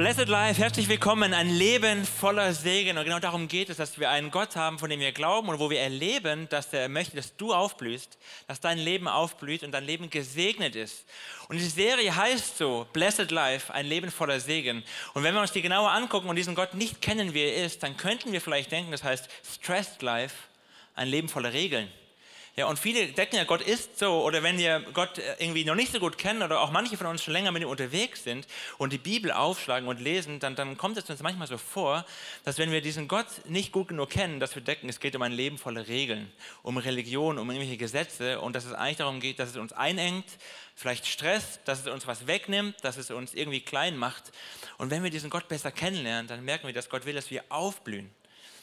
Blessed Life, herzlich willkommen, ein Leben voller Segen. Und genau darum geht es, dass wir einen Gott haben, von dem wir glauben und wo wir erleben, dass er möchte, dass du aufblühst, dass dein Leben aufblüht und dein Leben gesegnet ist. Und diese Serie heißt so, Blessed Life, ein Leben voller Segen. Und wenn wir uns die genauer angucken und diesen Gott nicht kennen, wie er ist, dann könnten wir vielleicht denken, das heißt Stressed Life, ein Leben voller Regeln. Ja, und viele denken ja, Gott ist so, oder wenn wir Gott äh, irgendwie noch nicht so gut kennen oder auch manche von uns schon länger mit ihm unterwegs sind und die Bibel aufschlagen und lesen, dann, dann kommt es uns manchmal so vor, dass wenn wir diesen Gott nicht gut genug kennen, dass wir denken, es geht um ein Leben voller Regeln, um Religion, um irgendwelche Gesetze und dass es eigentlich darum geht, dass es uns einengt, vielleicht stresst, dass es uns was wegnimmt, dass es uns irgendwie klein macht. Und wenn wir diesen Gott besser kennenlernen, dann merken wir, dass Gott will, dass wir aufblühen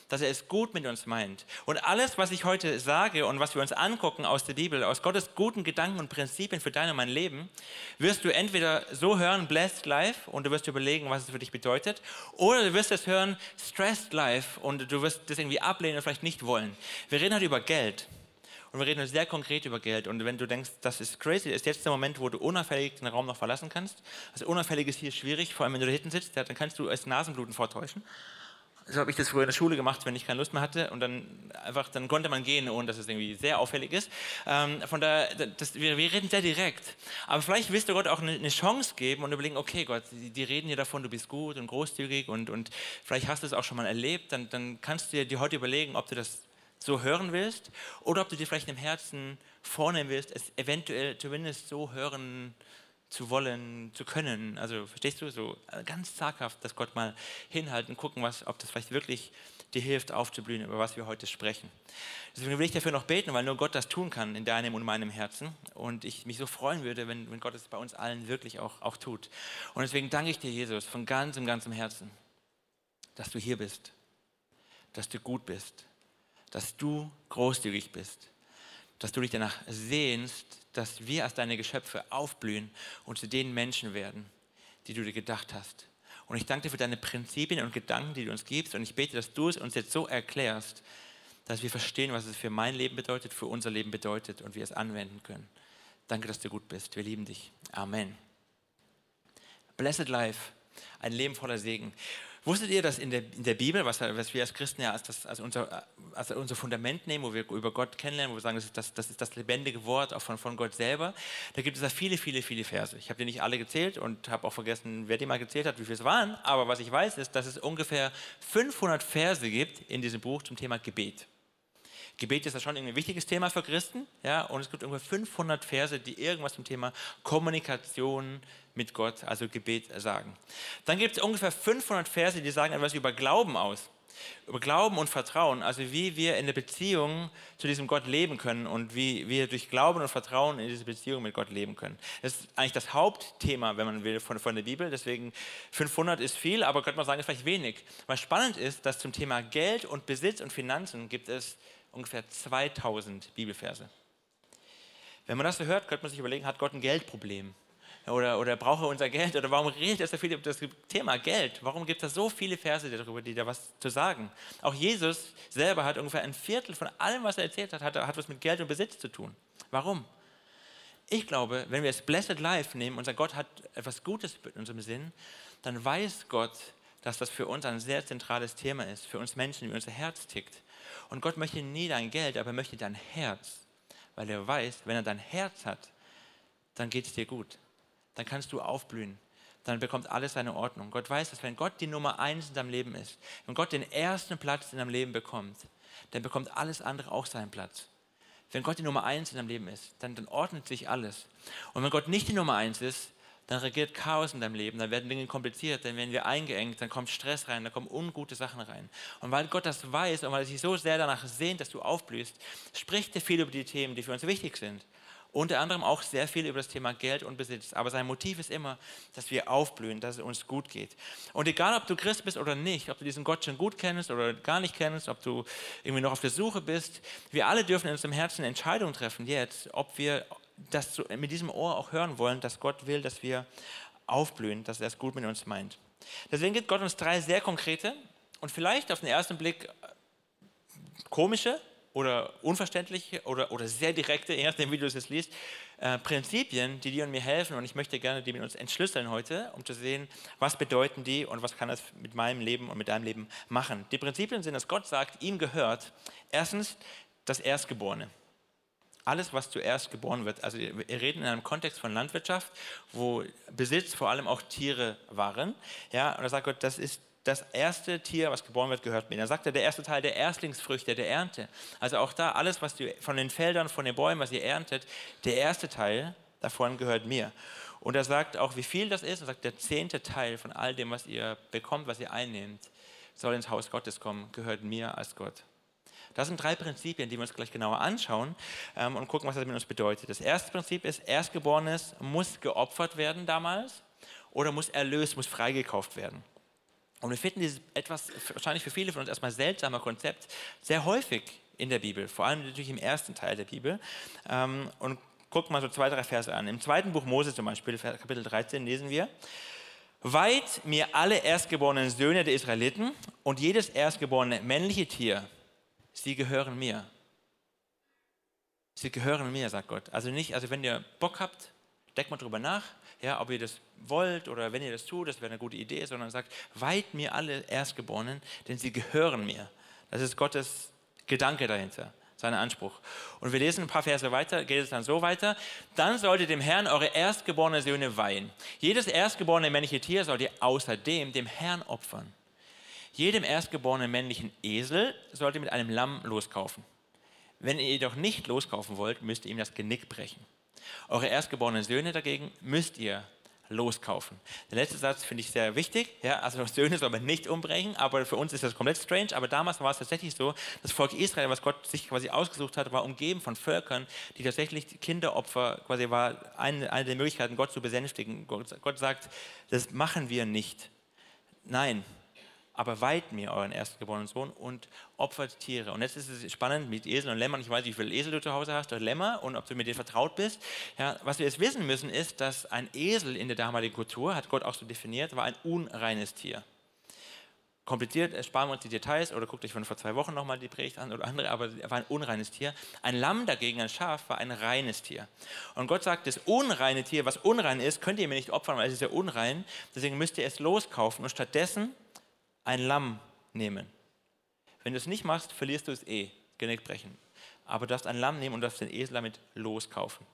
dass er es gut mit uns meint. Und alles, was ich heute sage und was wir uns angucken aus der Bibel, aus Gottes guten Gedanken und Prinzipien für dein und mein Leben, wirst du entweder so hören, blessed life, und du wirst überlegen, was es für dich bedeutet, oder du wirst es hören, stressed life, und du wirst das irgendwie ablehnen und vielleicht nicht wollen. Wir reden heute über Geld. Und wir reden sehr konkret über Geld. Und wenn du denkst, das ist crazy, ist jetzt der Moment, wo du unauffällig den Raum noch verlassen kannst. Also unauffällig ist hier schwierig, vor allem wenn du da hinten sitzt, dann kannst du als Nasenbluten vortäuschen. So habe ich das früher in der Schule gemacht, wenn ich keine Lust mehr hatte. Und dann einfach, dann konnte man gehen, ohne dass es irgendwie sehr auffällig ist. Ähm, von daher, das, wir, wir, reden sehr direkt. Aber vielleicht willst du Gott auch eine, eine Chance geben und überlegen, okay Gott, die, die, reden hier davon, du bist gut und großzügig und, und vielleicht hast du es auch schon mal erlebt. Dann, dann kannst du dir heute überlegen, ob du das so hören willst oder ob du dir vielleicht im Herzen vornehmen willst, es eventuell zumindest so hören willst zu wollen, zu können. Also verstehst du, so äh, ganz zaghaft, dass Gott mal hinhalten, gucken, was, ob das vielleicht wirklich dir hilft, aufzublühen, über was wir heute sprechen. Deswegen will ich dafür noch beten, weil nur Gott das tun kann in deinem und meinem Herzen. Und ich mich so freuen würde, wenn, wenn Gott es bei uns allen wirklich auch, auch tut. Und deswegen danke ich dir, Jesus, von ganzem, ganzem Herzen, dass du hier bist, dass du gut bist, dass du großzügig bist, dass du dich danach sehnst, dass wir als deine Geschöpfe aufblühen und zu den Menschen werden, die du dir gedacht hast. Und ich danke dir für deine Prinzipien und Gedanken, die du uns gibst. Und ich bete, dass du es uns jetzt so erklärst, dass wir verstehen, was es für mein Leben bedeutet, für unser Leben bedeutet und wir es anwenden können. Danke, dass du gut bist. Wir lieben dich. Amen. Blessed Life, ein Leben voller Segen. Wusstet ihr, dass in der, in der Bibel, was, was, wir als Christen ja als, das, als, unser, als unser Fundament nehmen, wo wir über Gott kennenlernen, wo wir sagen, das ist das, das, ist das lebendige Wort auch von, von Gott selber, da gibt es da viele, viele, viele Verse. Ich habe die nicht alle gezählt und habe auch vergessen, wer die mal gezählt hat, wie viele es waren. Aber was ich weiß, ist, dass es ungefähr 500 Verse gibt in diesem Buch zum Thema Gebet. Gebet ist ja schon ein wichtiges Thema für Christen, ja, und es gibt ungefähr 500 Verse, die irgendwas zum Thema Kommunikation mit Gott, also Gebet, sagen. Dann gibt es ungefähr 500 Verse, die sagen etwas über Glauben aus, über Glauben und Vertrauen, also wie wir in der Beziehung zu diesem Gott leben können und wie wir durch Glauben und Vertrauen in diese Beziehung mit Gott leben können. Das ist eigentlich das Hauptthema, wenn man will, von, von der Bibel. Deswegen 500 ist viel, aber könnte man sagen, ist vielleicht wenig. Was spannend ist, dass zum Thema Geld und Besitz und Finanzen gibt es ungefähr 2000 Bibelverse. Wenn man das so hört, könnte man sich überlegen, hat Gott ein Geldproblem? Oder, oder braucht er unser Geld? Oder warum redet er so viel über das Thema Geld? Warum gibt es so viele Verse darüber, die da was zu sagen? Auch Jesus selber hat ungefähr ein Viertel von allem, was er erzählt hat, hat, hat was mit Geld und Besitz zu tun. Warum? Ich glaube, wenn wir es Blessed Life nehmen, unser Gott hat etwas Gutes in unserem Sinn, dann weiß Gott, dass das für uns ein sehr zentrales Thema ist, für uns Menschen, wie unser Herz tickt. Und Gott möchte nie dein Geld, aber er möchte dein Herz, weil er weiß, wenn er dein Herz hat, dann geht es dir gut. Dann kannst du aufblühen. Dann bekommt alles seine Ordnung. Gott weiß, dass wenn Gott die Nummer eins in deinem Leben ist, wenn Gott den ersten Platz in deinem Leben bekommt, dann bekommt alles andere auch seinen Platz. Wenn Gott die Nummer eins in deinem Leben ist, dann, dann ordnet sich alles. Und wenn Gott nicht die Nummer eins ist, dann regiert Chaos in deinem Leben, dann werden Dinge kompliziert, dann werden wir eingeengt, dann kommt Stress rein, dann kommen ungute Sachen rein. Und weil Gott das weiß und weil er sich so sehr danach sehnt, dass du aufblühst, spricht er viel über die Themen, die für uns wichtig sind. Unter anderem auch sehr viel über das Thema Geld und Besitz. Aber sein Motiv ist immer, dass wir aufblühen, dass es uns gut geht. Und egal, ob du Christ bist oder nicht, ob du diesen Gott schon gut kennst oder gar nicht kennst, ob du irgendwie noch auf der Suche bist, wir alle dürfen in unserem Herzen Entscheidungen treffen jetzt, ob wir das mit diesem Ohr auch hören wollen, dass Gott will, dass wir aufblühen, dass er es gut mit uns meint. Deswegen gibt Gott uns drei sehr konkrete und vielleicht auf den ersten Blick äh, komische oder unverständliche oder, oder sehr direkte, je nachdem, wie du es liest, äh, Prinzipien, die dir und mir helfen. Und ich möchte gerne die mit uns entschlüsseln heute, um zu sehen, was bedeuten die und was kann das mit meinem Leben und mit deinem Leben machen. Die Prinzipien sind, dass Gott sagt, ihm gehört erstens das Erstgeborene alles, was zuerst geboren wird. Also wir reden in einem Kontext von Landwirtschaft, wo Besitz vor allem auch Tiere waren. Ja, und da sagt Gott, das ist das erste Tier, was geboren wird, gehört mir. Dann sagt er, der erste Teil der Erstlingsfrüchte, der Ernte. Also auch da, alles, was du von den Feldern, von den Bäumen, was ihr erntet, der erste Teil davon gehört mir. Und er sagt auch, wie viel das ist. Er sagt, der zehnte Teil von all dem, was ihr bekommt, was ihr einnehmt, soll ins Haus Gottes kommen, gehört mir als Gott. Das sind drei Prinzipien, die wir uns gleich genauer anschauen ähm, und gucken, was das mit uns bedeutet. Das erste Prinzip ist, Erstgeborenes muss geopfert werden damals oder muss erlöst, muss freigekauft werden. Und wir finden dieses etwas, wahrscheinlich für viele von uns erstmal seltsame Konzept sehr häufig in der Bibel, vor allem natürlich im ersten Teil der Bibel. Ähm, und gucken mal so zwei, drei Verse an. Im zweiten Buch Mose zum Beispiel, Kapitel 13, lesen wir, Weit mir alle erstgeborenen Söhne der Israeliten und jedes erstgeborene männliche Tier, sie gehören mir. Sie gehören mir, sagt Gott. Also nicht, also wenn ihr Bock habt, denkt mal drüber nach, ja, ob ihr das wollt oder wenn ihr das tut, das wäre eine gute Idee, sondern sagt, weiht mir alle Erstgeborenen, denn sie gehören mir. Das ist Gottes Gedanke dahinter, sein Anspruch. Und wir lesen ein paar Verse weiter, geht es dann so weiter. Dann solltet dem Herrn eure erstgeborenen Söhne weihen. Jedes erstgeborene männliche Tier sollt ihr außerdem dem Herrn opfern. Jedem erstgeborenen männlichen Esel sollt ihr mit einem Lamm loskaufen. Wenn ihr jedoch nicht loskaufen wollt, müsst ihr ihm das Genick brechen. Eure erstgeborenen Söhne dagegen müsst ihr loskaufen. Der letzte Satz finde ich sehr wichtig. Ja, also Söhne soll man nicht umbrechen, aber für uns ist das komplett strange. Aber damals war es tatsächlich so, das Volk Israel, was Gott sich quasi ausgesucht hat, war umgeben von Völkern, die tatsächlich Kinderopfer, quasi war eine, eine der Möglichkeiten, Gott zu besänftigen. Gott, Gott sagt, das machen wir nicht. Nein, aber weiht mir euren erstgeborenen Sohn und opfert Tiere. Und jetzt ist es spannend mit Esel und Lämmern. Ich weiß nicht, wie viele Esel du zu Hause hast oder Lämmer und ob du mit denen vertraut bist. Ja, was wir jetzt wissen müssen, ist, dass ein Esel in der damaligen Kultur, hat Gott auch so definiert, war ein unreines Tier. Kompliziert, sparen wir uns die Details oder guckt euch von vor zwei Wochen nochmal die Predigt an oder andere, aber er war ein unreines Tier. Ein Lamm dagegen, ein Schaf, war ein reines Tier. Und Gott sagt, das unreine Tier, was unrein ist, könnt ihr mir nicht opfern, weil es ist ja unrein. Deswegen müsst ihr es loskaufen und stattdessen ein Lamm nehmen. Wenn du es nicht machst, verlierst du es eh, Genick brechen. Aber du darfst ein Lamm nehmen und darfst den Esel damit loskaufen.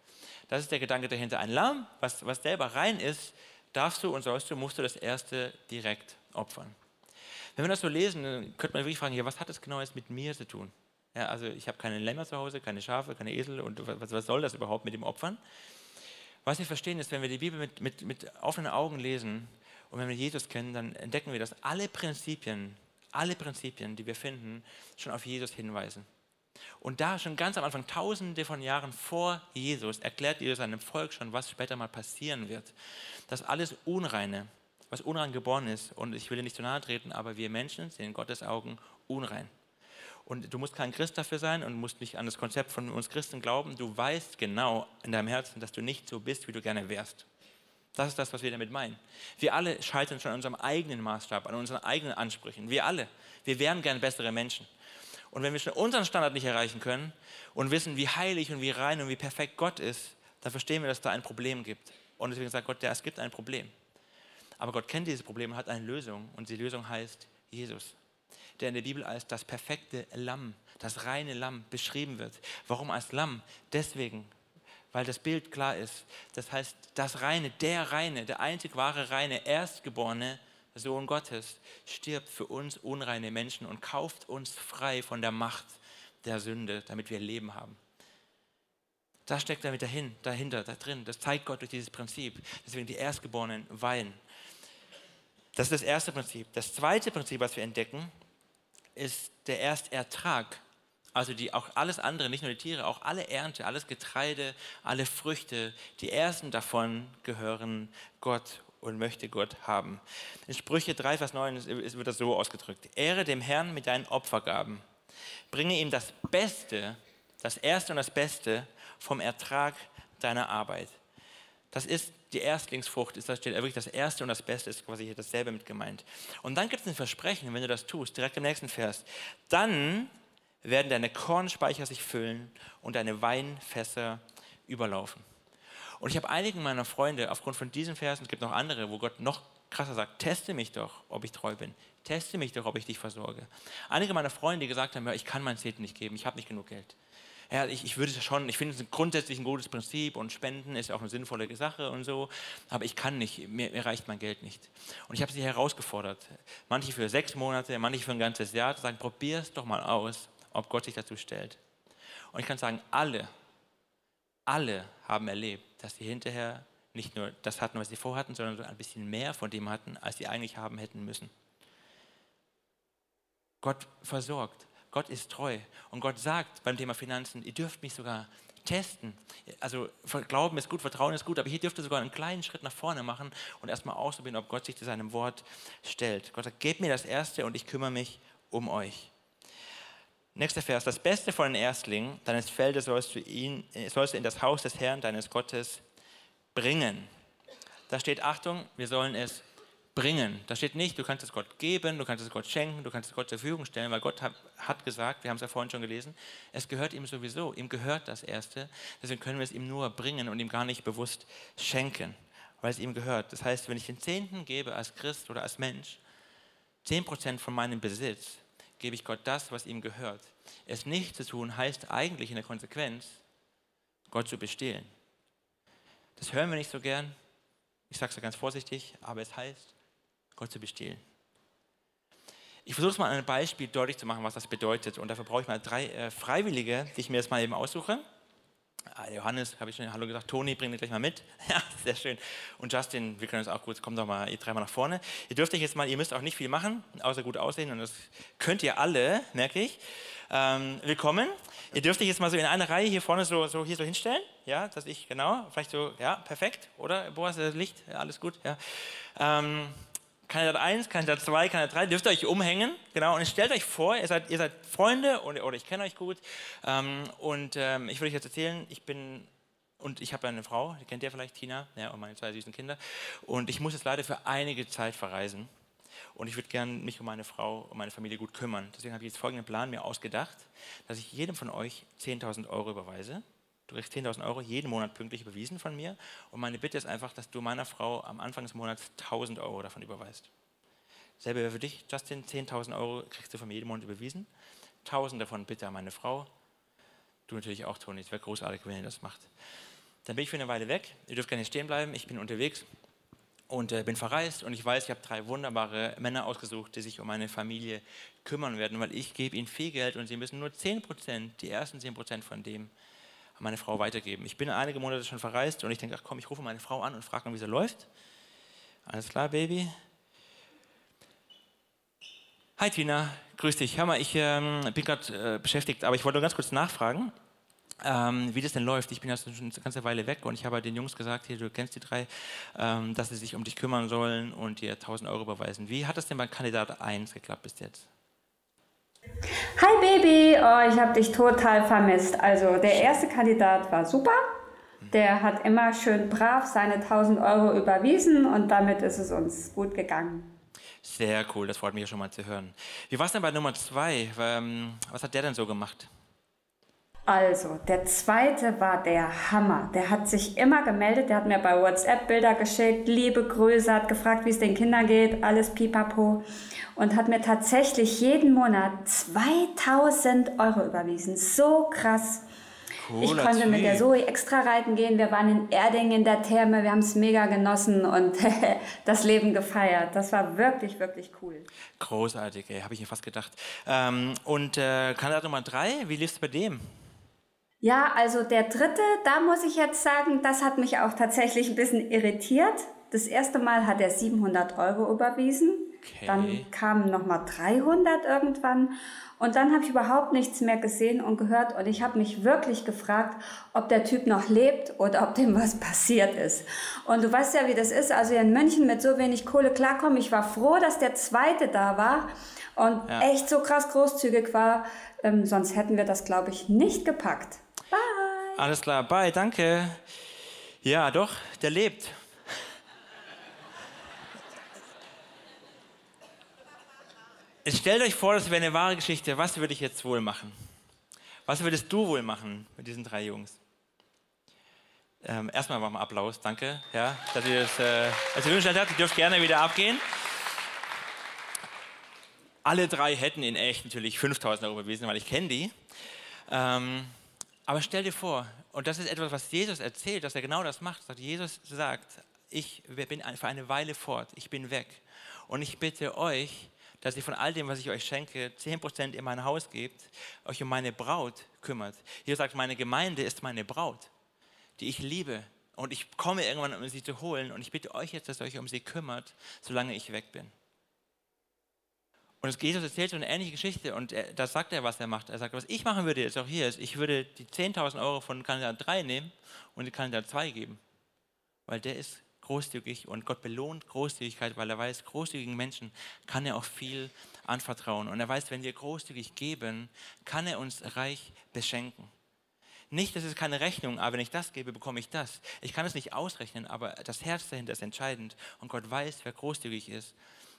Das ist der Gedanke dahinter. Ein Lamm, was, was selber rein ist, darfst du und sollst du, musst du das erste direkt opfern. Wenn wir das so lesen, dann könnte man wirklich fragen, ja, was hat das genau jetzt mit mir zu tun? Ja, also ich habe keine Lämmer zu Hause, keine Schafe, keine Esel und was, was soll das überhaupt mit dem Opfern? Was wir verstehen ist, wenn wir die Bibel mit, mit, mit offenen Augen lesen, und wenn wir Jesus kennen, dann entdecken wir, dass alle Prinzipien, alle Prinzipien, die wir finden, schon auf Jesus hinweisen. Und da schon ganz am Anfang, tausende von Jahren vor Jesus, erklärt Jesus seinem Volk schon, was später mal passieren wird. Dass alles Unreine, was unrein geboren ist, und ich will dir nicht zu nahe treten, aber wir Menschen sind in Gottes Augen unrein. Und du musst kein Christ dafür sein und musst nicht an das Konzept von uns Christen glauben. Du weißt genau in deinem Herzen, dass du nicht so bist, wie du gerne wärst. Das ist das, was wir damit meinen. Wir alle scheitern schon an unserem eigenen Maßstab, an unseren eigenen Ansprüchen. Wir alle. Wir wären gern bessere Menschen. Und wenn wir schon unseren Standard nicht erreichen können und wissen, wie heilig und wie rein und wie perfekt Gott ist, dann verstehen wir, dass da ein Problem gibt. Und deswegen sagt Gott, ja, es gibt ein Problem. Aber Gott kennt dieses Problem und hat eine Lösung. Und die Lösung heißt Jesus, der in der Bibel als das perfekte Lamm, das reine Lamm beschrieben wird. Warum als Lamm? Deswegen, weil das Bild klar ist. Das heißt, das Reine, der Reine, der einzig wahre Reine, Erstgeborene Sohn Gottes, stirbt für uns unreine Menschen und kauft uns frei von der Macht der Sünde, damit wir Leben haben. Das steckt damit dahin, dahinter, da drin. Das zeigt Gott durch dieses Prinzip. Deswegen die Erstgeborenen weinen. Das ist das erste Prinzip. Das zweite Prinzip, was wir entdecken, ist der Erstertrag. Also die, auch alles andere, nicht nur die Tiere, auch alle Ernte, alles Getreide, alle Früchte, die ersten davon gehören Gott und möchte Gott haben. In Sprüche 3, Vers 9 wird das so ausgedrückt. Ehre dem Herrn mit deinen Opfergaben. Bringe ihm das Beste, das Erste und das Beste vom Ertrag deiner Arbeit. Das ist die Erstlingsfrucht, ist, da steht wirklich das Erste und das Beste ist quasi hier dasselbe mit gemeint. Und dann gibt es ein Versprechen, wenn du das tust, direkt im nächsten Vers. Dann werden deine Kornspeicher sich füllen und deine Weinfässer überlaufen. Und ich habe einigen meiner Freunde aufgrund von diesen Versen, es gibt noch andere, wo Gott noch krasser sagt, teste mich doch, ob ich treu bin. Teste mich doch, ob ich dich versorge. Einige meiner Freunde, die gesagt haben, ja, ich kann mein Zehnten nicht geben, ich habe nicht genug Geld. Ja, ich, ich würde es schon, ich finde es grundsätzlich ein gutes Prinzip und Spenden ist auch eine sinnvolle Sache und so, aber ich kann nicht, mir, mir reicht mein Geld nicht. Und ich habe sie herausgefordert, manche für sechs Monate, manche für ein ganzes Jahr, zu sagen, probier es doch mal aus, ob Gott sich dazu stellt. Und ich kann sagen, alle, alle haben erlebt, dass sie hinterher nicht nur das hatten, was sie vorhatten, sondern ein bisschen mehr von dem hatten, als sie eigentlich haben hätten müssen. Gott versorgt, Gott ist treu und Gott sagt beim Thema Finanzen, ihr dürft mich sogar testen. Also Glauben ist gut, Vertrauen ist gut, aber hier dürft ihr sogar einen kleinen Schritt nach vorne machen und erstmal ausprobieren, ob Gott sich zu seinem Wort stellt. Gott sagt, gebt mir das Erste und ich kümmere mich um euch. Nächster Vers. Das Beste von den Erstlingen deines Feldes sollst du, ihn, äh, sollst du in das Haus des Herrn, deines Gottes, bringen. Da steht, Achtung, wir sollen es bringen. Da steht nicht, du kannst es Gott geben, du kannst es Gott schenken, du kannst es Gott zur Verfügung stellen, weil Gott hat, hat gesagt, wir haben es ja vorhin schon gelesen, es gehört ihm sowieso, ihm gehört das Erste, deswegen können wir es ihm nur bringen und ihm gar nicht bewusst schenken, weil es ihm gehört. Das heißt, wenn ich den Zehnten gebe als Christ oder als Mensch, 10% von meinem Besitz, gebe ich Gott das, was ihm gehört. Es nicht zu tun heißt eigentlich in der Konsequenz, Gott zu bestehlen. Das hören wir nicht so gern. Ich sage es ganz vorsichtig, aber es heißt, Gott zu bestehlen. Ich versuche es mal an einem Beispiel deutlich zu machen, was das bedeutet. Und dafür brauche ich mal drei äh, Freiwillige, die ich mir jetzt mal eben aussuche. Ah, Johannes, habe ich schon Hallo gesagt, Toni, bring dich gleich mal mit. Ja, sehr schön. Und Justin, wir können uns auch gut, kommt doch mal ihr dreimal nach vorne. Ihr dürft euch jetzt mal, ihr müsst auch nicht viel machen, außer gut aussehen. Und das könnt ihr alle, merke ich. Ähm, willkommen. Ihr dürft euch jetzt mal so in einer Reihe hier vorne so, so hier so hinstellen. Ja, dass ich, genau, vielleicht so, ja, perfekt, oder? Boas, das Licht, ja, alles gut, ja. Ähm, Kandidat 1, Kandidat 2, Kandidat 3, dürft ihr euch umhängen, genau, und stellt euch vor, ihr seid, ihr seid Freunde und, oder ich kenne euch gut. Ähm, und ähm, ich würde euch jetzt erzählen, ich bin und ich habe eine Frau, die kennt ihr vielleicht, Tina, ja, und meine zwei süßen Kinder. Und ich muss jetzt leider für einige Zeit verreisen. Und ich würde gerne mich um meine Frau und meine Familie gut kümmern. Deswegen habe ich jetzt folgenden Plan mir ausgedacht, dass ich jedem von euch 10.000 Euro überweise kriegst 10.000 Euro jeden Monat pünktlich überwiesen von mir. Und meine Bitte ist einfach, dass du meiner Frau am Anfang des Monats 1.000 Euro davon überweist. Selbe wäre für dich, Justin, 10.000 Euro kriegst du von mir jeden Monat überwiesen. 1.000 davon bitte an meine Frau. Du natürlich auch, Toni. Es wäre großartig, wenn ihr das macht. Dann bin ich für eine Weile weg. Ihr dürft gerne stehen bleiben. Ich bin unterwegs und äh, bin verreist und ich weiß, ich habe drei wunderbare Männer ausgesucht, die sich um meine Familie kümmern werden, weil ich gebe ihnen viel Geld und sie müssen nur 10%, die ersten 10% von dem an meine Frau weitergeben. Ich bin einige Monate schon verreist und ich denke, ach komm, ich rufe meine Frau an und frage wie sie läuft. Alles klar, Baby. Hi Tina, grüß dich. Hör mal, ich ähm, bin gerade äh, beschäftigt, aber ich wollte nur ganz kurz nachfragen, ähm, wie das denn läuft. Ich bin ja schon eine ganze Weile weg und ich habe den Jungs gesagt, hier, du kennst die drei, ähm, dass sie sich um dich kümmern sollen und dir 1000 Euro überweisen. Wie hat das denn bei Kandidat 1 geklappt bis jetzt? Hi Baby, oh, ich habe dich total vermisst. Also der erste Kandidat war super. Der hat immer schön brav seine 1000 Euro überwiesen und damit ist es uns gut gegangen. Sehr cool, das freut mich ja schon mal zu hören. Wie war es denn bei Nummer zwei? Ähm, was hat der denn so gemacht? Also, der zweite war der Hammer. Der hat sich immer gemeldet, der hat mir bei WhatsApp Bilder geschickt, liebe Grüße, hat gefragt, wie es den Kindern geht, alles pipapo. Und hat mir tatsächlich jeden Monat 2000 Euro überwiesen. So krass. Cooler ich konnte mit der Zoe extra reiten gehen. Wir waren in Erding in der Therme. Wir haben es mega genossen und das Leben gefeiert. Das war wirklich, wirklich cool. Großartig, habe ich mir fast gedacht. Ähm, und äh, Kandidat Nummer drei, wie lief es bei dem? Ja, also der dritte, da muss ich jetzt sagen, das hat mich auch tatsächlich ein bisschen irritiert. Das erste Mal hat er 700 Euro überwiesen. Okay. Dann kamen nochmal 300 irgendwann. Und dann habe ich überhaupt nichts mehr gesehen und gehört. Und ich habe mich wirklich gefragt, ob der Typ noch lebt oder ob dem was passiert ist. Und du weißt ja, wie das ist. Also in München mit so wenig Kohle klarkommen. Ich war froh, dass der zweite da war und ja. echt so krass großzügig war. Ähm, sonst hätten wir das, glaube ich, nicht gepackt. Alles klar, bye, danke. Ja, doch, der lebt. Jetzt stellt euch vor, das wäre eine wahre Geschichte. Was würde ich jetzt wohl machen? Was würdest du wohl machen mit diesen drei Jungs? Ähm, erstmal machen wir Applaus, danke, ja, dass ihr das äh, als ihr habt. Ihr dürft gerne wieder abgehen. Alle drei hätten in echt natürlich 5000 Euro bewiesen, weil ich kenne die. Ähm, aber stell dir vor, und das ist etwas, was Jesus erzählt, dass er genau das macht. Jesus sagt, ich bin für eine Weile fort, ich bin weg. Und ich bitte euch, dass ihr von all dem, was ich euch schenke, 10% in mein Haus gebt, euch um meine Braut kümmert. Jesus sagt, meine Gemeinde ist meine Braut die ich liebe. Und ich komme irgendwann, um sie zu holen. Und ich bitte euch jetzt, dass ihr euch um sie kümmert, solange ich weg bin. Und Jesus erzählt so eine ähnliche Geschichte und er, da sagt er, was er macht. Er sagt, was ich machen würde jetzt auch hier ist, ich würde die 10.000 Euro von Kandidat 3 nehmen und den Kandidat 2 geben. Weil der ist großzügig und Gott belohnt Großzügigkeit, weil er weiß, großzügigen Menschen kann er auch viel anvertrauen. Und er weiß, wenn wir großzügig geben, kann er uns reich beschenken. Nicht, das ist keine Rechnung, aber wenn ich das gebe, bekomme ich das. Ich kann es nicht ausrechnen, aber das Herz dahinter ist entscheidend. Und Gott weiß, wer großzügig ist,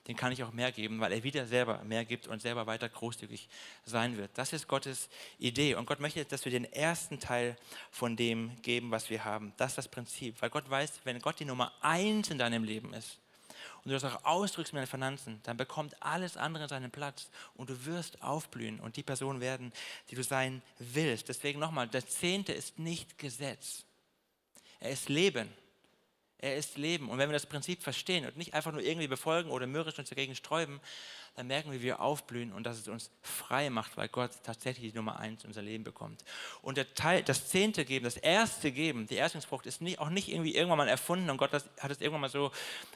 den kann ich auch mehr geben, weil er wieder selber mehr gibt und selber weiter großzügig sein wird. Das ist Gottes Idee. Und Gott möchte, dass wir den ersten Teil von dem geben, was wir haben. Das ist das Prinzip. Weil Gott weiß, wenn Gott die Nummer eins in deinem Leben ist, und du das auch ausdrückst mit deinen Finanzen, dann bekommt alles andere seinen Platz und du wirst aufblühen und die Person werden, die du sein willst. Deswegen nochmal, der Zehnte ist nicht Gesetz. Er ist Leben. Er ist Leben. Und wenn wir das Prinzip verstehen und nicht einfach nur irgendwie befolgen oder mürrisch uns dagegen sträuben, dann merken wir, wie wir aufblühen und dass es uns frei macht, weil Gott tatsächlich die Nummer eins in unser Leben bekommt. Und Teil, das Zehnte geben, das Erste geben, die Erstlingsfrucht ist nicht, auch nicht irgendwie irgendwann mal erfunden und Gott hat es irgendwann mal so,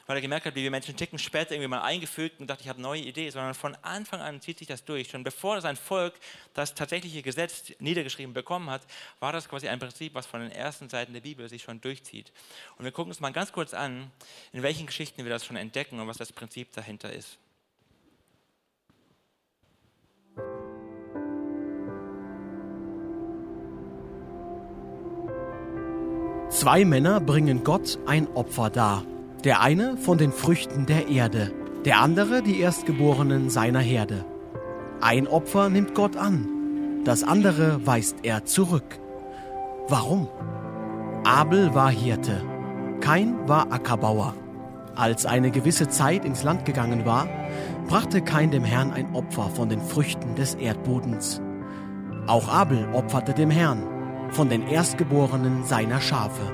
weil er gemerkt hat, wie wir Menschen ticken, später irgendwie mal eingefügt und dachte, ich habe neue Idee, sondern von Anfang an zieht sich das durch. Schon bevor sein Volk das tatsächliche Gesetz niedergeschrieben bekommen hat, war das quasi ein Prinzip, was von den ersten Seiten der Bibel sich schon durchzieht. Und wir gucken uns mal ganz kurz an, in welchen Geschichten wir das schon entdecken und was das Prinzip dahinter ist. Zwei Männer bringen Gott ein Opfer dar. Der eine von den Früchten der Erde, der andere die Erstgeborenen seiner Herde. Ein Opfer nimmt Gott an, das andere weist er zurück. Warum? Abel war Hirte, Kain war Ackerbauer. Als eine gewisse Zeit ins Land gegangen war, brachte Kain dem Herrn ein Opfer von den Früchten des Erdbodens. Auch Abel opferte dem Herrn von den Erstgeborenen seiner Schafe.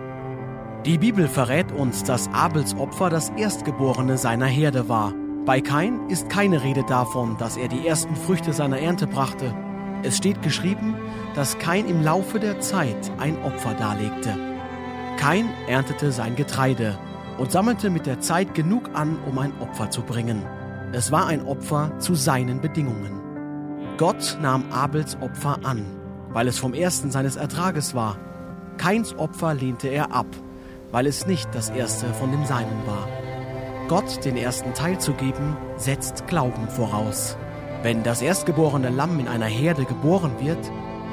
Die Bibel verrät uns, dass Abels Opfer das Erstgeborene seiner Herde war. Bei Kain ist keine Rede davon, dass er die ersten Früchte seiner Ernte brachte. Es steht geschrieben, dass Kain im Laufe der Zeit ein Opfer darlegte. Kain erntete sein Getreide und sammelte mit der Zeit genug an, um ein Opfer zu bringen. Es war ein Opfer zu seinen Bedingungen. Gott nahm Abels Opfer an weil es vom ersten seines Ertrages war. Keins Opfer lehnte er ab, weil es nicht das erste von dem Seinen war. Gott den ersten Teil zu geben, setzt Glauben voraus. Wenn das erstgeborene Lamm in einer Herde geboren wird,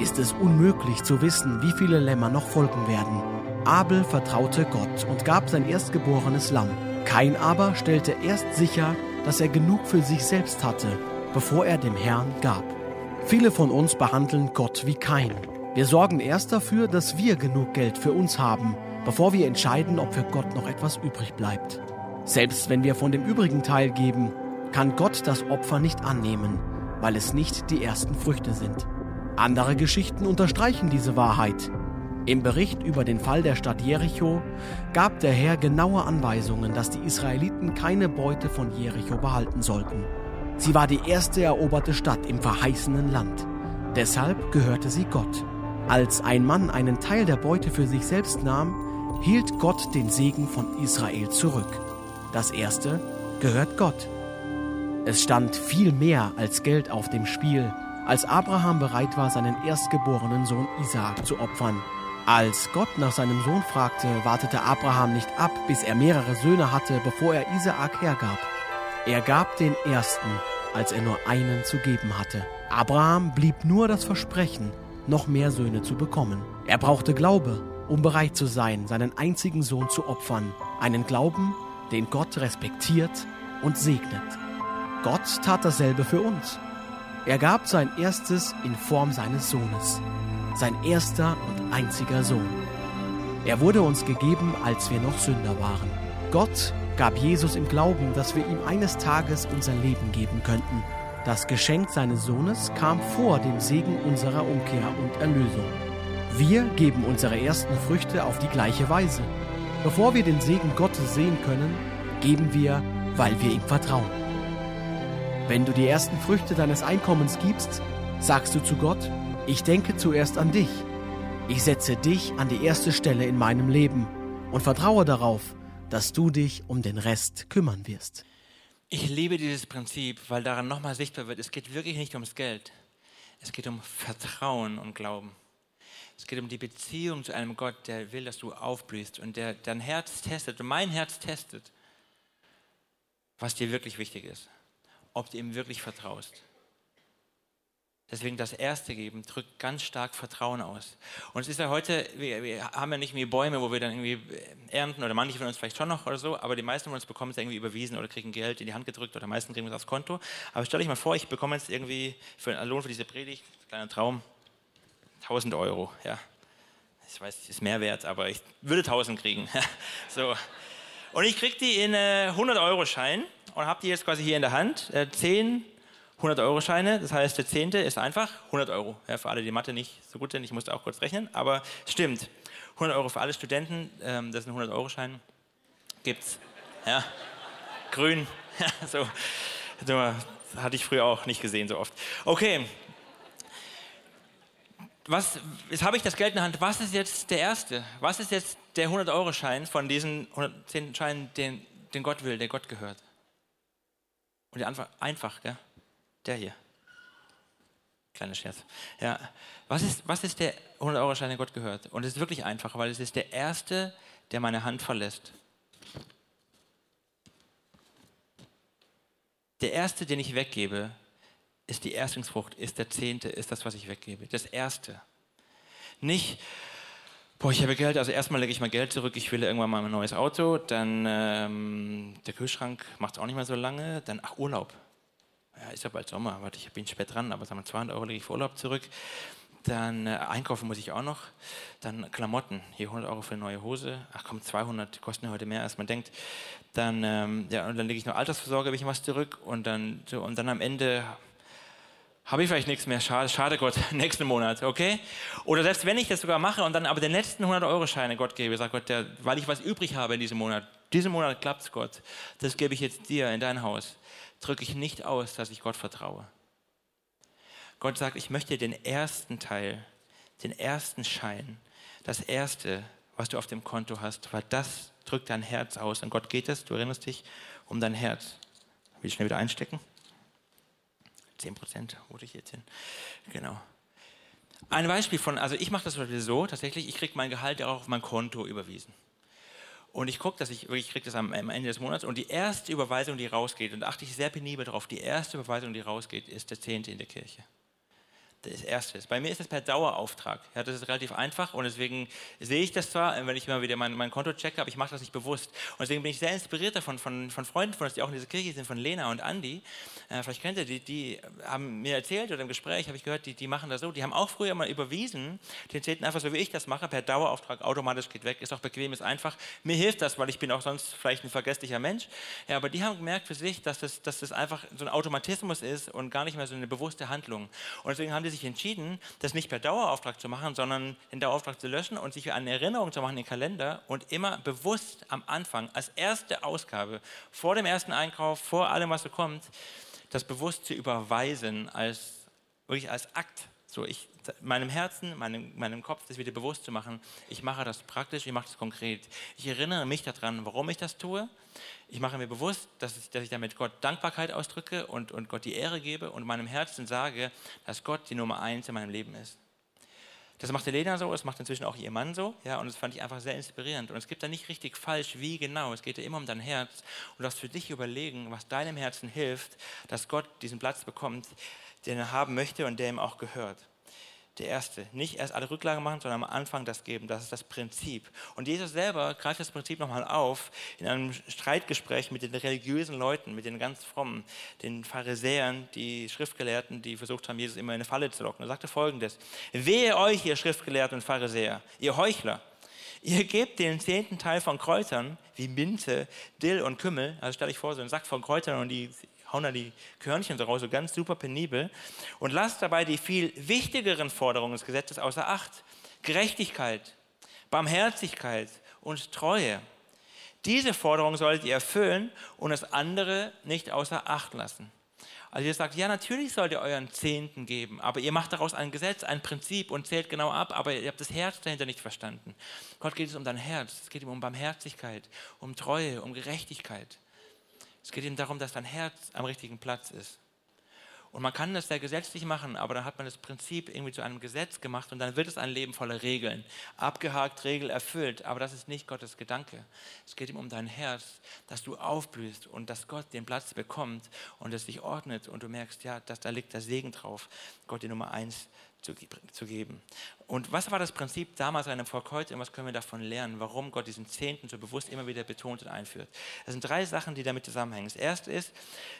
ist es unmöglich zu wissen, wie viele Lämmer noch folgen werden. Abel vertraute Gott und gab sein erstgeborenes Lamm. Kain aber stellte erst sicher, dass er genug für sich selbst hatte, bevor er dem Herrn gab. Viele von uns behandeln Gott wie kein. Wir sorgen erst dafür, dass wir genug Geld für uns haben, bevor wir entscheiden, ob für Gott noch etwas übrig bleibt. Selbst wenn wir von dem übrigen Teil geben, kann Gott das Opfer nicht annehmen, weil es nicht die ersten Früchte sind. Andere Geschichten unterstreichen diese Wahrheit. Im Bericht über den Fall der Stadt Jericho gab der Herr genaue Anweisungen, dass die Israeliten keine Beute von Jericho behalten sollten. Sie war die erste eroberte Stadt im verheißenen Land. Deshalb gehörte sie Gott. Als ein Mann einen Teil der Beute für sich selbst nahm, hielt Gott den Segen von Israel zurück. Das erste gehört Gott. Es stand viel mehr als Geld auf dem Spiel, als Abraham bereit war, seinen erstgeborenen Sohn Isaak zu opfern. Als Gott nach seinem Sohn fragte, wartete Abraham nicht ab, bis er mehrere Söhne hatte, bevor er Isaak hergab. Er gab den ersten, als er nur einen zu geben hatte. Abraham blieb nur das Versprechen, noch mehr Söhne zu bekommen. Er brauchte Glaube, um bereit zu sein, seinen einzigen Sohn zu opfern. Einen Glauben, den Gott respektiert und segnet. Gott tat dasselbe für uns. Er gab sein erstes in Form seines Sohnes, sein erster und einziger Sohn. Er wurde uns gegeben, als wir noch Sünder waren. Gott gab Jesus im Glauben, dass wir ihm eines Tages unser Leben geben könnten. Das Geschenk seines Sohnes kam vor dem Segen unserer Umkehr und Erlösung. Wir geben unsere ersten Früchte auf die gleiche Weise. Bevor wir den Segen Gottes sehen können, geben wir, weil wir ihm vertrauen. Wenn du die ersten Früchte deines Einkommens gibst, sagst du zu Gott, ich denke zuerst an dich. Ich setze dich an die erste Stelle in meinem Leben und vertraue darauf, dass du dich um den Rest kümmern wirst. Ich liebe dieses Prinzip, weil daran nochmal sichtbar wird, es geht wirklich nicht ums Geld. Es geht um Vertrauen und Glauben. Es geht um die Beziehung zu einem Gott, der will, dass du aufblühst und der dein Herz testet und mein Herz testet, was dir wirklich wichtig ist, ob du ihm wirklich vertraust. Deswegen das Erste geben drückt ganz stark Vertrauen aus. Und es ist ja heute, wir, wir, haben ja nicht mehr Bäume, wo wir dann irgendwie ernten oder manche von uns vielleicht schon noch oder so, aber die meisten von uns bekommen es irgendwie überwiesen oder kriegen Geld in die Hand gedrückt oder meisten kriegen es aufs Konto. Aber stell dich mal vor, ich bekomme jetzt irgendwie für einen Lohn für diese Predigt, kleiner Traum, 1000 Euro. Ja. Ich weiß, es ist mehr wert, aber ich würde 1000 kriegen. so. Und ich kriege die in äh, 100-Euro-Schein und habe die jetzt quasi hier in der Hand. Äh, 10 100-Euro-Scheine, das heißt, der zehnte ist einfach 100 Euro. Ja, für alle, die Mathe nicht so gut sind, ich musste auch kurz rechnen, aber stimmt. 100 Euro für alle Studenten, ähm, das sind 100-Euro-Schein. Gibt's. Ja. Grün. so. so. Hatte ich früher auch nicht gesehen so oft. Okay, was, jetzt habe ich das Geld in der Hand. Was ist jetzt der erste? Was ist jetzt der 100-Euro-Schein von diesen 110 Scheinen, den, den Gott will, der Gott gehört? Und der einfach, einfach, gell? Der hier. Kleiner Scherz. Ja. Was ist, was ist der 100-Euro-Schein, der Gott gehört? Und es ist wirklich einfach, weil es ist der erste, der meine Hand verlässt. Der erste, den ich weggebe, ist die Erstlingsfrucht, ist der Zehnte, ist das, was ich weggebe. Das Erste. Nicht, boah, ich habe Geld, also erstmal lege ich mal Geld zurück, ich will irgendwann mal ein neues Auto, dann ähm, der Kühlschrank macht es auch nicht mehr so lange, dann, ach, Urlaub. Ja, ist ja bald Sommer, warte, ich bin spät dran, aber sagen wir 200 Euro lege ich für Urlaub zurück. Dann äh, einkaufen muss ich auch noch. Dann Klamotten, hier 100 Euro für eine neue Hose. Ach komm, 200 kosten heute mehr, als man denkt. Dann, ähm, ja, und dann lege ich noch Altersvorsorge, ein bisschen was zurück. Und dann, so, und dann am Ende habe ich vielleicht nichts mehr, schade, schade Gott, nächsten Monat, okay? Oder selbst wenn ich das sogar mache und dann aber den letzten 100-Euro-Scheine Gott gebe, sagt Gott, der, weil ich was übrig habe in diesem Monat, diesen Monat klappt es Gott, das gebe ich jetzt dir in dein Haus, drücke ich nicht aus, dass ich Gott vertraue. Gott sagt, ich möchte den ersten Teil, den ersten Schein, das erste, was du auf dem Konto hast, weil das drückt dein Herz aus. Und Gott geht es, du erinnerst dich, um dein Herz. Will ich schnell wieder einstecken? 10 Prozent wurde ich jetzt hin. Genau. Ein Beispiel von, also ich mache das so, tatsächlich, ich kriege mein Gehalt auch auf mein Konto überwiesen. Und ich gucke, dass ich wirklich kriege das am, am, Ende des Monats. Und die erste Überweisung, die rausgeht, und da achte ich sehr penibel drauf, die erste Überweisung, die rausgeht, ist der Zehnte in der Kirche das Erste ist. Bei mir ist es per Dauerauftrag. Ja, das ist relativ einfach und deswegen sehe ich das zwar, wenn ich mal wieder mein, mein Konto checke, aber ich mache das nicht bewusst. Und deswegen bin ich sehr inspiriert davon, von, von Freunden von uns, die auch in dieser Kirche sind, von Lena und Andi. Äh, vielleicht kennt ihr die, die haben mir erzählt oder im Gespräch habe ich gehört, die, die machen das so. Die haben auch früher mal überwiesen, den Zehnten einfach so wie ich das mache, per Dauerauftrag, automatisch geht weg, ist auch bequem, ist einfach. Mir hilft das, weil ich bin auch sonst vielleicht ein vergesslicher Mensch. Ja, aber die haben gemerkt für sich, dass das, dass das einfach so ein Automatismus ist und gar nicht mehr so eine bewusste Handlung. Und deswegen haben die sich entschieden, das nicht per Dauerauftrag zu machen, sondern den Dauerauftrag zu löschen und sich eine Erinnerung zu machen in den Kalender und immer bewusst am Anfang als erste Ausgabe vor dem ersten Einkauf, vor allem, was so kommt, das bewusst zu überweisen als wirklich als Akt. So, ich, meinem Herzen, meinem, meinem Kopf das wieder bewusst zu machen, ich mache das praktisch, ich mache das konkret. Ich erinnere mich daran, warum ich das tue ich mache mir bewusst, dass ich, dass ich damit Gott Dankbarkeit ausdrücke und, und Gott die Ehre gebe und meinem Herzen sage, dass Gott die Nummer eins in meinem Leben ist. Das macht Elena so, das macht inzwischen auch ihr Mann so, ja, und das fand ich einfach sehr inspirierend. Und es gibt da nicht richtig falsch, wie genau, es geht ja immer um dein Herz. Und du darfst für dich überlegen, was deinem Herzen hilft, dass Gott diesen Platz bekommt, den er haben möchte und der ihm auch gehört. Der Erste. Nicht erst alle Rücklagen machen, sondern am Anfang das geben. Das ist das Prinzip. Und Jesus selber greift das Prinzip nochmal auf in einem Streitgespräch mit den religiösen Leuten, mit den ganz frommen, den Pharisäern, die Schriftgelehrten, die versucht haben, Jesus immer in eine Falle zu locken. Er sagte folgendes: Wehe euch, ihr Schriftgelehrten und Pharisäer, ihr Heuchler! Ihr gebt den zehnten Teil von Kräutern wie Minze, Dill und Kümmel. Also stell euch vor, so ein Sack von Kräutern und die hauen da die Körnchen so raus, so ganz super penibel. Und lasst dabei die viel wichtigeren Forderungen des Gesetzes außer Acht. Gerechtigkeit, Barmherzigkeit und Treue. Diese Forderungen solltet ihr erfüllen und das andere nicht außer Acht lassen. Also ihr sagt, ja, natürlich sollt ihr euren Zehnten geben, aber ihr macht daraus ein Gesetz, ein Prinzip und zählt genau ab, aber ihr habt das Herz dahinter nicht verstanden. Gott geht es um dein Herz, es geht ihm um Barmherzigkeit, um Treue, um Gerechtigkeit. Es geht ihm darum, dass dein Herz am richtigen Platz ist. Und man kann das sehr gesetzlich machen, aber dann hat man das Prinzip irgendwie zu einem Gesetz gemacht und dann wird es ein Leben voller Regeln. Abgehakt, Regel erfüllt, aber das ist nicht Gottes Gedanke. Es geht ihm um dein Herz, dass du aufblühst und dass Gott den Platz bekommt und es sich ordnet und du merkst, ja, dass da liegt der Segen drauf, Gott die Nummer eins zu, zu geben. Und was war das Prinzip damals einem Volk heute und was können wir davon lernen, warum Gott diesen Zehnten so bewusst immer wieder betont und einführt? Das sind drei Sachen, die damit zusammenhängen. Das erste ist,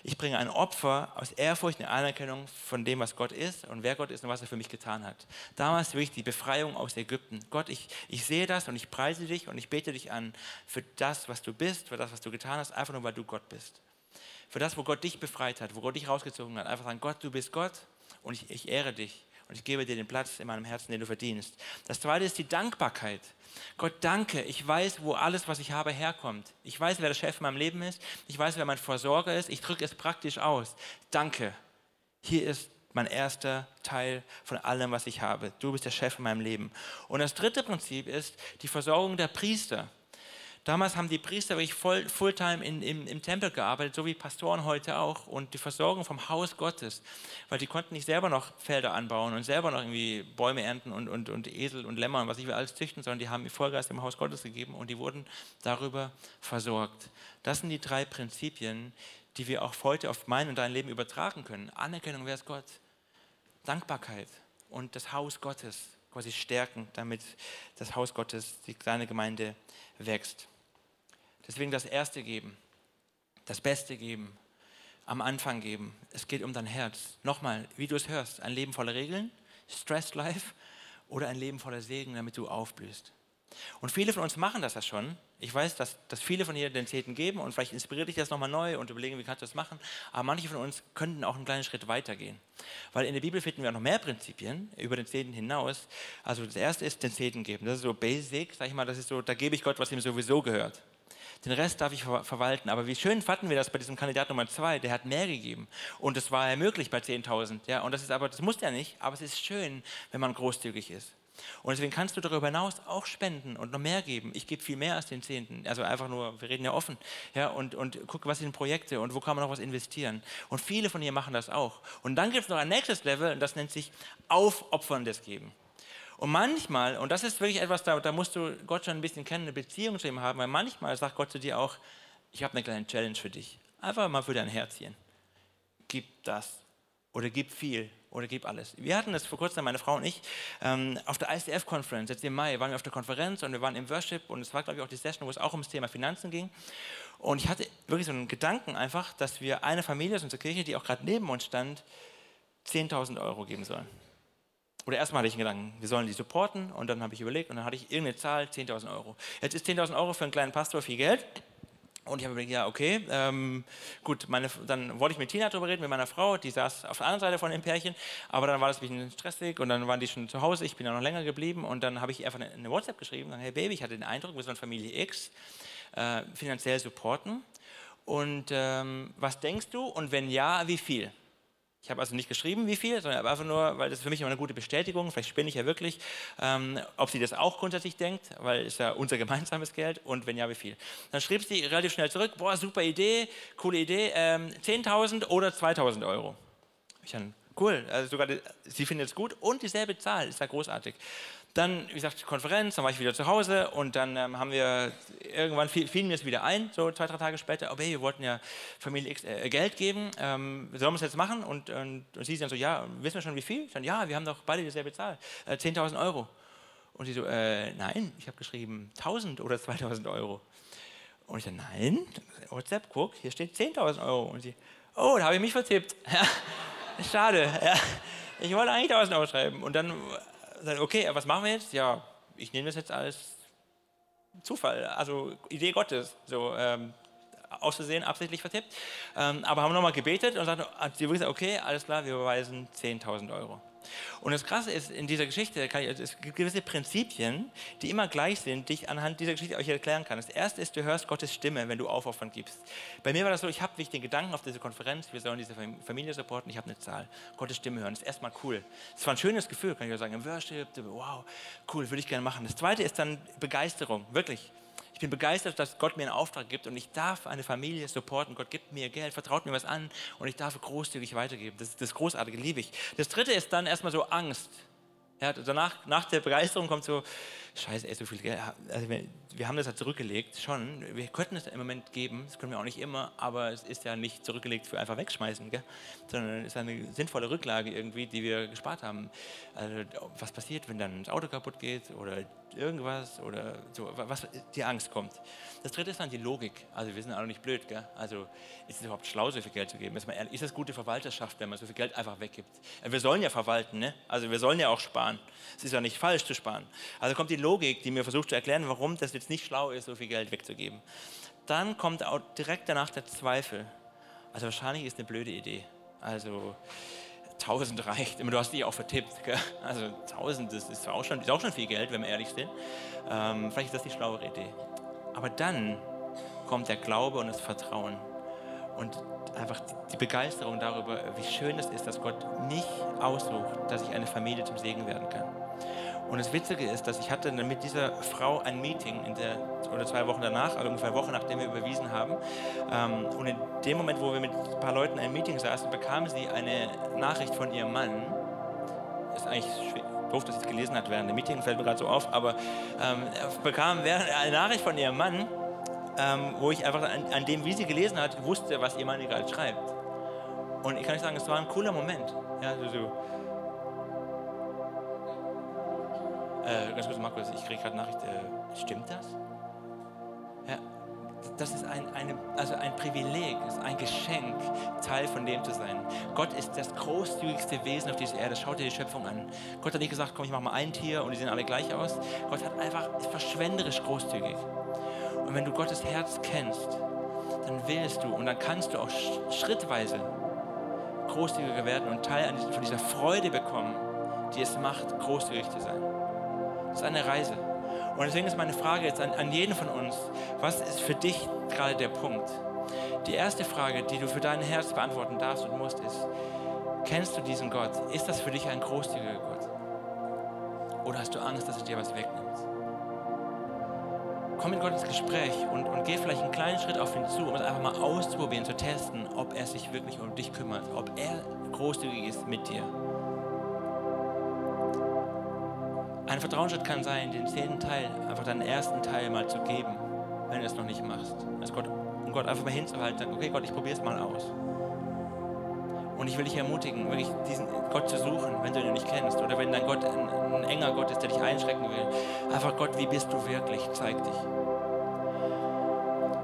ich bringe ein Opfer aus Ehrfurcht und Anerkennung von dem, was Gott ist und wer Gott ist und was er für mich getan hat. Damals wirklich die Befreiung aus Ägypten. Gott, ich, ich sehe das und ich preise dich und ich bete dich an für das, was du bist, für das, was du getan hast, einfach nur, weil du Gott bist. Für das, wo Gott dich befreit hat, wo Gott dich rausgezogen hat. Einfach sagen, Gott, du bist Gott und ich, ich ehre dich und ich gebe dir den Platz in meinem Herzen, den du verdienst. Das zweite ist die Dankbarkeit. Gott, danke. Ich weiß, wo alles, was ich habe, herkommt. Ich weiß, wer der Chef in meinem Leben ist. Ich weiß, wer mein Versorger ist. Ich drücke es praktisch aus. Danke. Hier ist mein erster Teil von allem, was ich habe. Du bist der Chef in meinem Leben. Und das dritte Prinzip ist die Versorgung der Priester. Damals haben die Priester wirklich voll, Fulltime in, im, im Tempel gearbeitet, so wie Pastoren heute auch. Und die Versorgung vom Haus Gottes, weil die konnten nicht selber noch Felder anbauen und selber noch irgendwie Bäume ernten und, und, und Esel und Lämmer und was ich will alles züchten, sondern die haben Vollgeist im Haus Gottes gegeben und die wurden darüber versorgt. Das sind die drei Prinzipien, die wir auch heute auf mein und dein Leben übertragen können. Anerkennung, wer ist Gott? Dankbarkeit und das Haus Gottes quasi stärken, damit das Haus Gottes, die kleine Gemeinde wächst. Deswegen das Erste geben, das Beste geben, am Anfang geben. Es geht um dein Herz. Nochmal, wie du es hörst, ein Leben voller Regeln, Stress Life oder ein Leben voller Segen, damit du aufblühst. Und viele von uns machen das ja schon. Ich weiß, dass, dass viele von hier den Zehnten geben und vielleicht inspiriert dich das nochmal neu und überlegen, wie kannst du das machen. Aber manche von uns könnten auch einen kleinen Schritt weitergehen. Weil in der Bibel finden wir auch noch mehr Prinzipien über den Zehnten hinaus. Also das erste ist den Zehnten geben. Das ist so basic, sag ich mal, das ist so, da gebe ich Gott, was ihm sowieso gehört. Den Rest darf ich verwalten. Aber wie schön fanden wir das bei diesem Kandidat Nummer zwei, der hat mehr gegeben. Und das war ja möglich bei 10.000. Ja, und das ist aber, das muss ja nicht, aber es ist schön, wenn man großzügig ist. Und deswegen kannst du darüber hinaus auch spenden und noch mehr geben. Ich gebe viel mehr als den Zehnten. Also einfach nur, wir reden ja offen. Ja, und, und guck, was sind Projekte und wo kann man noch was investieren. Und viele von ihr machen das auch. Und dann gibt es noch ein nächstes Level und das nennt sich aufopferndes Geben. Und manchmal, und das ist wirklich etwas, da, da musst du Gott schon ein bisschen kennen, eine Beziehung zu ihm haben, weil manchmal sagt Gott zu dir auch, ich habe eine kleine Challenge für dich. Einfach mal für dein Herzchen. Gib das oder gib viel oder gib alles. Wir hatten das vor kurzem, meine Frau und ich, ähm, auf der ICF-Conference, jetzt im Mai, waren wir auf der Konferenz und wir waren im Worship und es war, glaube ich, auch die Session, wo es auch ums Thema Finanzen ging. Und ich hatte wirklich so einen Gedanken einfach, dass wir eine Familie aus unserer Kirche, die auch gerade neben uns stand, 10.000 Euro geben sollen. Oder erstmal hatte ich einen Gedanken, wir sollen die supporten und dann habe ich überlegt und dann hatte ich irgendeine Zahl, 10.000 Euro. Jetzt ist 10.000 Euro für einen kleinen Pastor viel Geld. Und ich habe überlegt, ja, okay, ähm, gut, meine, dann wollte ich mit Tina darüber reden, mit meiner Frau, die saß auf der anderen Seite von dem Pärchen, aber dann war das ein bisschen stressig und dann waren die schon zu Hause, ich bin ja noch länger geblieben und dann habe ich einfach eine, WhatsApp geschrieben, dann, hey Baby, ich hatte den Eindruck, wir sollen Familie X äh, finanziell supporten und ähm, was denkst du und wenn ja, wie viel? Ich habe also nicht geschrieben, wie viel, sondern einfach nur, weil das für mich immer eine gute Bestätigung, vielleicht spinne ich ja wirklich, ähm, ob sie das auch grundsätzlich denkt, weil es ja unser gemeinsames Geld und wenn ja, wie viel. Dann schrieb sie relativ schnell zurück, boah, super Idee, coole Idee, ähm, 10.000 oder 2.000 Euro. Ich dann cool. Also sogar sie findet es gut und dieselbe Zahl, ist ja großartig. Dann, wie gesagt, Konferenz, dann war ich wieder zu Hause und dann ähm, haben wir, irgendwann fiel, fiel mir es wieder ein, so zwei, drei Tage später, oh, hey, wir wollten ja Familie X äh, Geld geben, ähm, sollen wir es jetzt machen? Und, und, und sie dann so, ja, wissen wir schon wie viel? Ich dann, ja, wir haben doch beide dieselbe Zahl, äh, 10.000 Euro. Und sie so, äh, nein, ich habe geschrieben 1.000 oder 2.000 Euro. Und ich dann, nein, WhatsApp, guck, hier steht 10.000 Euro. Und sie, oh, da habe ich mich vertippt. Schade, ja. ich wollte eigentlich 1.000 Euro schreiben. Und dann okay, was machen wir jetzt? Ja, ich nehme das jetzt als Zufall, also Idee Gottes. So, ähm, aus absichtlich vertippt. Ähm, aber haben nochmal gebetet und sagt, hat sie gesagt, okay, alles klar, wir überweisen 10.000 Euro. Und das Krasse ist, in dieser Geschichte, ich, es gibt gewisse Prinzipien, die immer gleich sind, die ich anhand dieser Geschichte euch erklären kann. Das erste ist, du hörst Gottes Stimme, wenn du Aufopfern gibst. Bei mir war das so, ich habe den Gedanken auf diese Konferenz, wir sollen diese Familie supporten, ich habe eine Zahl. Gottes Stimme hören, das ist erstmal cool. Das war ein schönes Gefühl, kann ich auch sagen, im Worship, wow, cool, würde ich gerne machen. Das zweite ist dann Begeisterung, wirklich ich bin begeistert, dass Gott mir einen Auftrag gibt und ich darf eine Familie supporten. Gott gibt mir Geld, vertraut mir was an und ich darf großzügig weitergeben. Das, das Großartige, liebe ich. Das dritte ist dann erstmal so Angst. Ja, danach, nach der Begeisterung kommt so, scheiße, ey, so viel Geld. Also wir, wir, haben das ja zurückgelegt, schon. Wir könnten es im Moment geben, das können wir auch nicht immer, aber es ist ja nicht zurückgelegt für einfach wegschmeißen, gell? sondern es ist eine sinnvolle Rücklage irgendwie, die wir gespart haben. Also, was passiert, wenn dann das Auto kaputt geht oder irgendwas oder so, was die Angst kommt. Das dritte ist dann die Logik. Also wir sind alle nicht blöd, gell? Also ist es überhaupt schlau, so viel Geld zu geben? Ist, ehrlich, ist das gute Verwalterschaft, wenn man so viel Geld einfach weggibt? Wir sollen ja verwalten, ne? Also wir sollen ja auch sparen. Es ist ja nicht falsch zu sparen. Also kommt die Logik, die mir versucht zu erklären, warum das jetzt nicht schlau ist, so viel Geld wegzugeben. Dann kommt auch direkt danach der Zweifel. Also wahrscheinlich ist eine blöde Idee. Also 1000 reicht. Du hast dich auch vertippt. Gell? Also 1000, das ist auch, schon, ist auch schon viel Geld, wenn wir ehrlich sind. Ähm, vielleicht ist das die schlauere Idee. Aber dann kommt der Glaube und das Vertrauen und einfach die Begeisterung darüber, wie schön es ist, dass Gott mich aussucht, dass ich eine Familie zum Segen werden kann. Und das Witzige ist, dass ich hatte mit dieser Frau ein Meeting in der, oder zwei Wochen danach, also ungefähr eine Woche nachdem wir überwiesen haben. Ähm, und in dem Moment, wo wir mit ein paar Leuten ein Meeting saßen, bekam sie eine Nachricht von ihrem Mann. Das ist eigentlich doof, dass sie es gelesen hat während dem Meeting, fällt mir gerade so auf, aber ähm, bekam eine Nachricht von ihrem Mann, ähm, wo ich einfach an, an, dem, wie sie gelesen hat, wusste, was ihr Mann gerade schreibt. Und ich kann nicht sagen, es war ein cooler Moment. Ja, so, so Äh, ganz kurz, Markus, ich kriege gerade Nachricht. Äh, stimmt das? Ja, das ist ein, eine, also ein Privileg, ist ein Geschenk, Teil von dem zu sein. Gott ist das großzügigste Wesen auf dieser Erde. Schaut dir die Schöpfung an. Gott hat nicht gesagt, komm, ich mache mal ein Tier und die sehen alle gleich aus. Gott hat einfach ist verschwenderisch großzügig. Und wenn du Gottes Herz kennst, dann willst du und dann kannst du auch schrittweise großzügiger werden und Teil von dieser Freude bekommen, die es macht, großzügig zu sein. Das ist eine Reise. Und deswegen ist meine Frage jetzt an, an jeden von uns, was ist für dich gerade der Punkt? Die erste Frage, die du für dein Herz beantworten darfst und musst, ist, kennst du diesen Gott? Ist das für dich ein großzügiger Gott? Oder hast du Angst, dass er dir was wegnimmt? Komm mit Gott ins Gespräch und, und geh vielleicht einen kleinen Schritt auf ihn zu, um es einfach mal auszuprobieren, zu testen, ob er sich wirklich um dich kümmert, ob er großzügig ist mit dir. Vertrauensschritt kann sein, den zehnten Teil, einfach deinen ersten Teil mal zu geben, wenn du es noch nicht machst. Also Gott, um Gott einfach mal hinzuhalten, sagen, okay Gott, ich probiere es mal aus. Und ich will dich ermutigen, wirklich diesen Gott zu suchen, wenn du ihn nicht kennst. Oder wenn dein Gott ein, ein enger Gott ist, der dich einschrecken will. Einfach Gott, wie bist du wirklich? Zeig dich.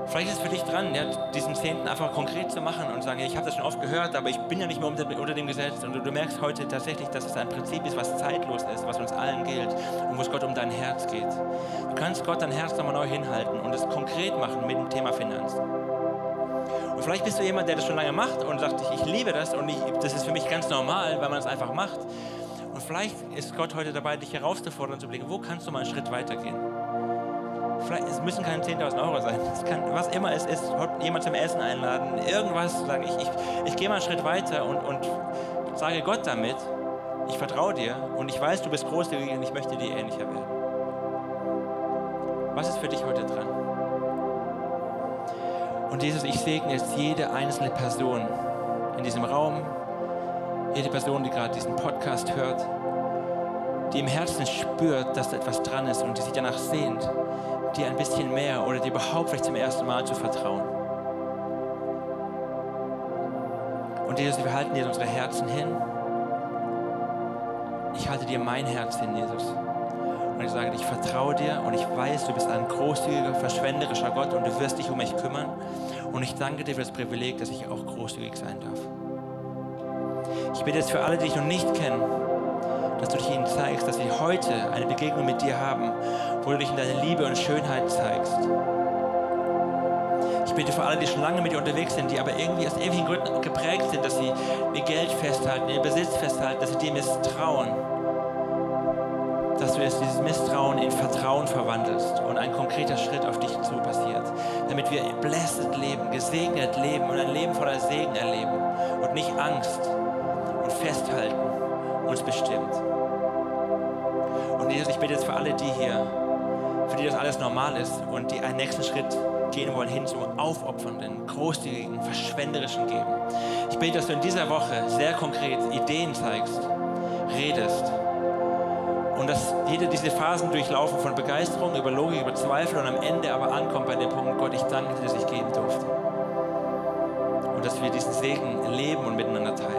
Vielleicht ist es für dich dran, ja, diesen Zehnten einfach konkret zu machen und sagen, ja, ich habe das schon oft gehört, aber ich bin ja nicht mehr unter, unter dem Gesetz. Und du, du, merkst heute tatsächlich, dass es ein Prinzip ist, was zeitlos ist, was uns allen gilt und wo es Gott um dein Herz geht. Du kannst Gott dein Herz nochmal neu hinhalten und es konkret machen mit dem Thema Finanzen. Und vielleicht bist du jemand, der das schon lange macht und sagt, ich, ich liebe das und ich, das ist für mich ganz normal, weil man es einfach macht. Und vielleicht ist Gott heute dabei, dich herauszufordern zu blicken, wo kannst du mal einen Schritt weitergehen? Vielleicht, es müssen keine 10.000 Euro sein. Kann, was immer es ist, jemand zum Essen einladen, irgendwas sagen. Ich, ich, ich gehe mal einen Schritt weiter und, und sage Gott damit, ich vertraue dir und ich weiß, du bist großzügig und ich möchte dir ähnlicher werden. Was ist für dich heute dran? Und Jesus, ich segne jetzt jede einzelne Person in diesem Raum, jede Person, die gerade diesen Podcast hört, die im Herzen spürt, dass da etwas dran ist und die sich danach sehnt, dir ein bisschen mehr oder dir überhaupt vielleicht zum ersten Mal zu vertrauen. Und Jesus, wir halten dir unsere Herzen hin. Ich halte dir mein Herz hin, Jesus. Und ich sage, ich vertraue dir und ich weiß, du bist ein großzügiger, verschwenderischer Gott und du wirst dich um mich kümmern. Und ich danke dir für das Privileg, dass ich auch großzügig sein darf. Ich bitte jetzt für alle, die dich noch nicht kennen, dass du dich ihnen zeigst, dass sie heute eine Begegnung mit dir haben, wo du dich in deine Liebe und Schönheit zeigst. Ich bitte für alle, die schon lange mit dir unterwegs sind, die aber irgendwie aus ewigen Gründen geprägt sind, dass sie ihr Geld festhalten, ihr Besitz festhalten, dass sie dir misstrauen, dass du jetzt dieses Misstrauen in Vertrauen verwandelst und ein konkreter Schritt auf dich zu passiert, damit wir blessed leben, gesegnet leben und ein Leben voller Segen erleben und nicht Angst und Festhalten uns bestimmt. Und Jesus, ich bitte jetzt für alle die hier, für die das alles normal ist und die einen nächsten Schritt gehen wollen hin zum aufopfernden, großzügigen, verschwenderischen Geben. Ich bete, dass du in dieser Woche sehr konkret Ideen zeigst, redest und dass jede diese Phasen durchlaufen von Begeisterung über Logik, über Zweifel und am Ende aber ankommt bei dem Punkt, Gott, ich danke dir, dass ich geben durfte. Und dass wir diesen Segen leben und miteinander teilen.